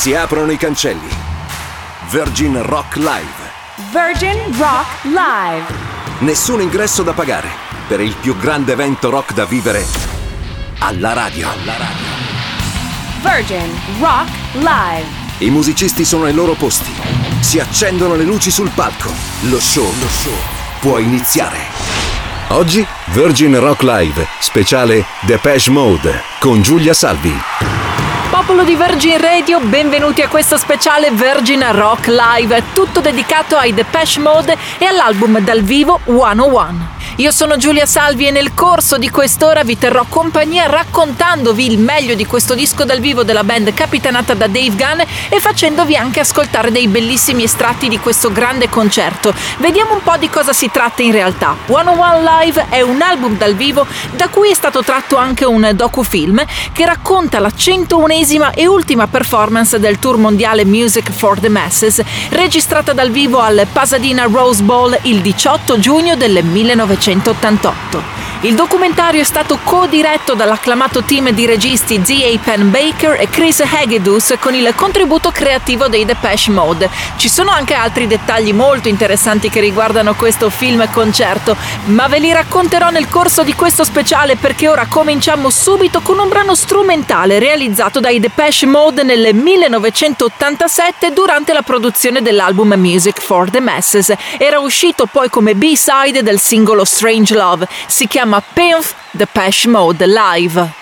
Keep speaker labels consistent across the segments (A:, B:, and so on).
A: Si aprono i cancelli. Virgin Rock Live.
B: Virgin Rock Live.
A: Nessun ingresso da pagare per il più grande evento rock da vivere alla radio. Alla radio.
B: Virgin Rock Live.
A: I musicisti sono ai loro posti. Si accendono le luci sul palco. Lo show, lo show può iniziare. Oggi Virgin Rock Live, speciale Depeche Mode con Giulia Salvi.
B: Popolo di Virgin Radio, benvenuti a questo speciale Virgin Rock Live, tutto dedicato ai Depeche Mode e all'album dal vivo 101. Io sono Giulia Salvi e nel corso di quest'ora vi terrò compagnia raccontandovi il meglio di questo disco dal vivo della band capitanata da Dave Gunn e facendovi anche ascoltare dei bellissimi estratti di questo grande concerto. Vediamo un po' di cosa si tratta in realtà. 101 Live è un album dal vivo da cui è stato tratto anche un docufilm che racconta la 101esima e ultima performance del tour mondiale Music for the Masses, registrata dal vivo al Pasadena Rose Bowl il 18 giugno del 1900. 1988. Il documentario è stato co-diretto dall'acclamato team di registi Z.A. Penn Baker e Chris Hagedus con il contributo creativo dei Depeche Mode. Ci sono anche altri dettagli molto interessanti che riguardano questo film concerto, ma ve li racconterò nel corso di questo speciale perché ora cominciamo subito con un brano strumentale realizzato dai Depeche Mode nel 1987 durante la produzione dell'album Music for the Masses. Era uscito poi come B-side del singolo Strange Love. Si chiama chiama Pinf Depeche Mode Live.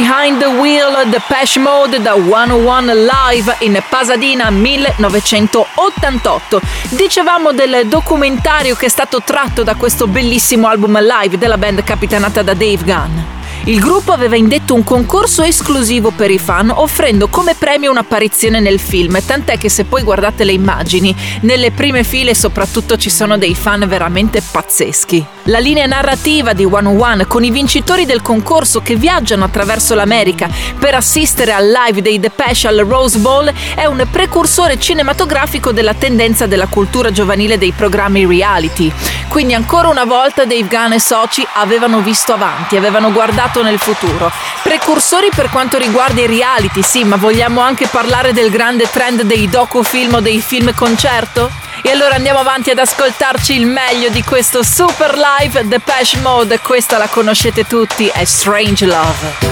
B: Behind the Wheel Depeche Mode da 101 Live in Pasadena 1988. Dicevamo del documentario che è stato tratto da questo bellissimo album live della band capitanata da Dave Gunn. Il gruppo aveva indetto un concorso esclusivo per i fan, offrendo come premio un'apparizione nel film, tant'è che se poi guardate le immagini, nelle prime file soprattutto ci sono dei fan veramente pazzeschi. La linea narrativa di 101 con i vincitori del concorso che viaggiano attraverso l'America per assistere al live dei Depeche al Rose Bowl è un precursore cinematografico della tendenza della cultura giovanile dei programmi reality. Quindi ancora una volta Dave Gunn e soci avevano visto avanti, avevano guardato nel futuro. Precursori per quanto riguarda i reality, sì, ma vogliamo anche parlare del grande trend dei docufilm o dei film concerto? E allora andiamo avanti ad ascoltarci il meglio di questo super live Depeche Mode, questa la conoscete tutti, è Strange Love.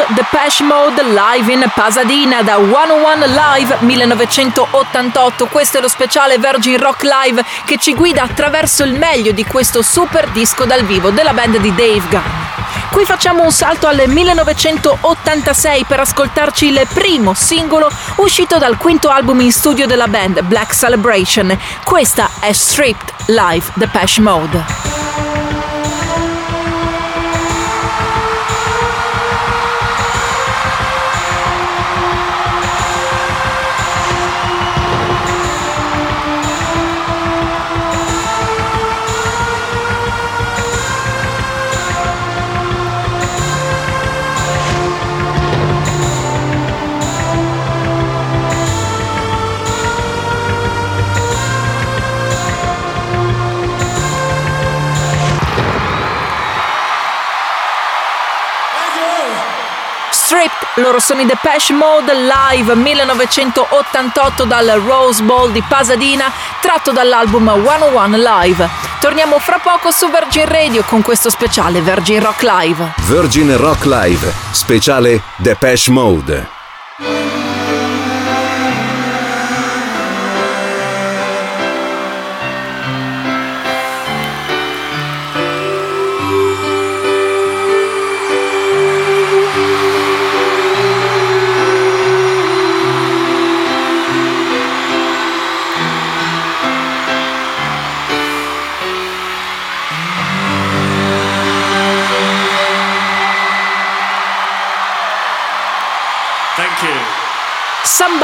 B: Love, Depeche Mode live in Pasadena da 101 Live 1988. Questo è lo speciale Virgin Rock Live che ci guida attraverso il meglio di questo super disco dal vivo della band di Dave Gunn. Qui facciamo un salto al 1986 per ascoltarci il primo singolo uscito dal quinto album in studio della band, Black Celebration. Questa è Stripped Live Depeche Mode. Loro sono i Depeche Mode live 1988 dal Rose Bowl di Pasadena, tratto dall'album 101 Live. Torniamo fra poco su Virgin Radio con questo speciale Virgin Rock Live.
A: Virgin Rock Live, speciale Depeche Mode.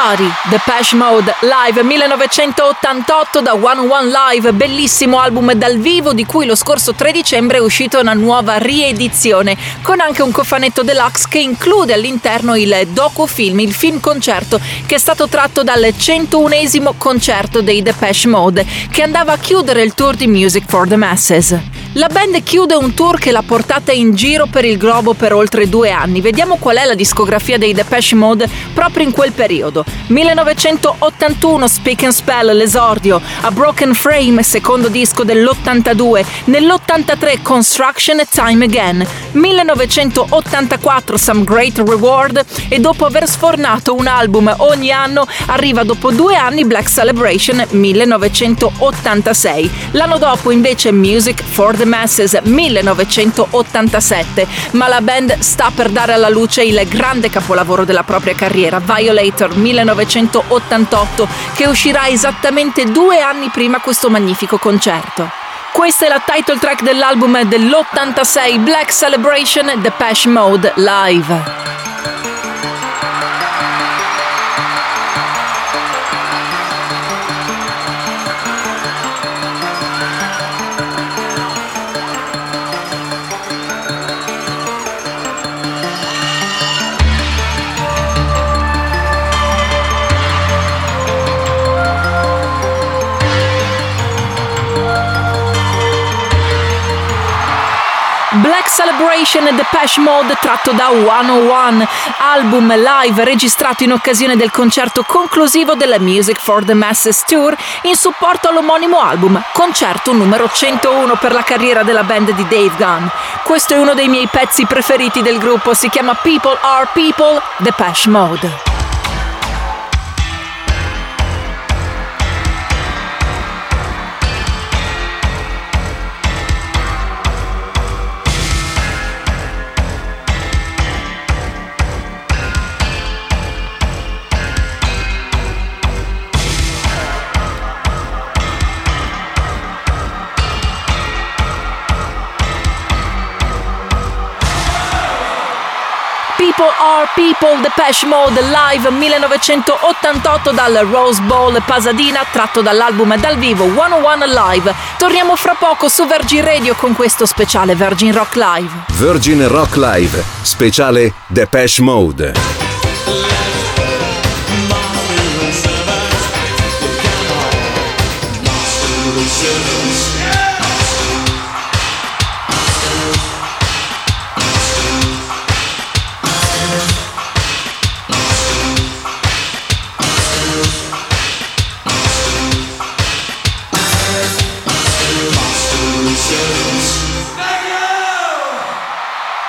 B: Somebody, Depeche Mode, live 1988 da One One Live, bellissimo album dal vivo di cui lo scorso 3 dicembre è uscita una nuova riedizione, con anche un cofanetto deluxe che include all'interno il docufilm, il film concerto, che è stato tratto dal 101esimo concerto dei Depeche Mode, che andava a chiudere il tour di Music for the Masses. La band chiude un tour che l'ha portata in giro per il globo per oltre due anni. Vediamo qual è la discografia dei Depeche Mode proprio in quel periodo. 1981 Speak and Spell, l'esordio. A Broken Frame, secondo disco dell'82. Nell'83 Construction e Time Again. 1984 Some Great Reward e dopo aver sfornato un album ogni anno arriva dopo due anni Black Celebration 1986. L'anno dopo invece Music for the Masses 1987, ma la band sta per dare alla luce il grande capolavoro della propria carriera, Violator 1988, che uscirà esattamente due anni prima questo magnifico concerto. Questa è la title track dell'album dell'86 Black Celebration Depeche Mode Live. Black Celebration e Depeche Mode tratto da 101, album live registrato in occasione del concerto conclusivo della Music for the Masses Tour in supporto all'omonimo album, concerto numero 101 per la carriera della band di Dave Gunn. Questo è uno dei miei pezzi preferiti del gruppo, si chiama People Are People, Depeche Mode. People Are People, Depeche Mode live 1988 dal Rose Bowl Pasadena, tratto dall'album dal vivo 101 Live. Torniamo fra poco su Virgin Radio con questo speciale Virgin Rock Live.
A: Virgin Rock Live, speciale Depeche Mode.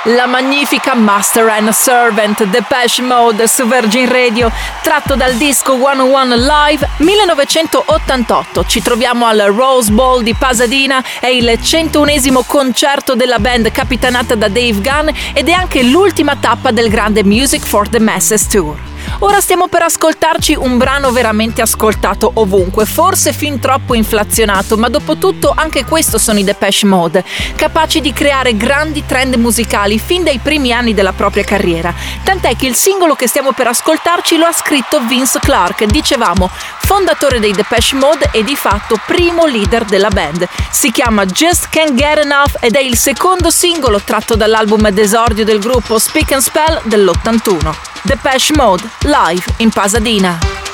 B: La magnifica Master and Servant Depeche Mode su Virgin Radio, tratto dal disco 101 Live 1988. Ci troviamo al Rose Bowl di Pasadena, è il 101esimo concerto della band capitanata da Dave Gunn ed è anche l'ultima tappa del grande Music for the Masses Tour. Ora stiamo per ascoltarci un brano veramente ascoltato ovunque, forse fin troppo inflazionato, ma dopo tutto anche questo sono i Depeche Mode, capaci di creare grandi trend musicali fin dai primi anni della propria carriera. Tant'è che il singolo che stiamo per ascoltarci lo ha scritto Vince Clark, dicevamo, fondatore dei Depeche Mode e di fatto primo leader della band. Si chiama Just Can't Get Enough ed è il secondo singolo tratto dall'album d'esordio del gruppo Speak and Spell dell'81. Depeche Mode live in Pasadena.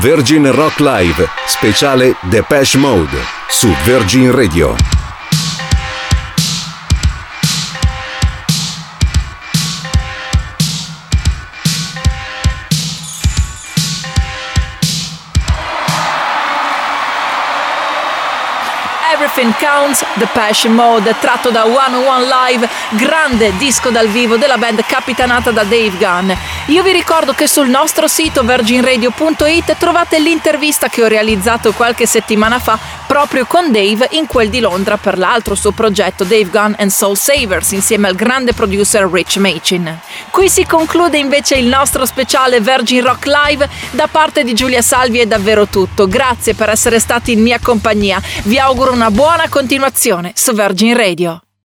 A: Virgin Rock Live, speciale Depeche Mode, su Virgin Radio.
B: Everything Counts, The Passion Mode, tratto da 101 Live, grande disco dal vivo della band capitanata da Dave Gunn. Io vi ricordo che sul nostro sito virginradio.it trovate l'intervista che ho realizzato qualche settimana fa proprio con Dave in quel di Londra per l'altro suo progetto Dave Gunn and Soul Savers insieme al grande producer Rich Machin. Qui si conclude invece il nostro speciale Virgin Rock Live. Da parte di Giulia Salvi è davvero tutto. Grazie per essere stati in mia compagnia. Vi auguro una buona continuazione su Virgin Radio.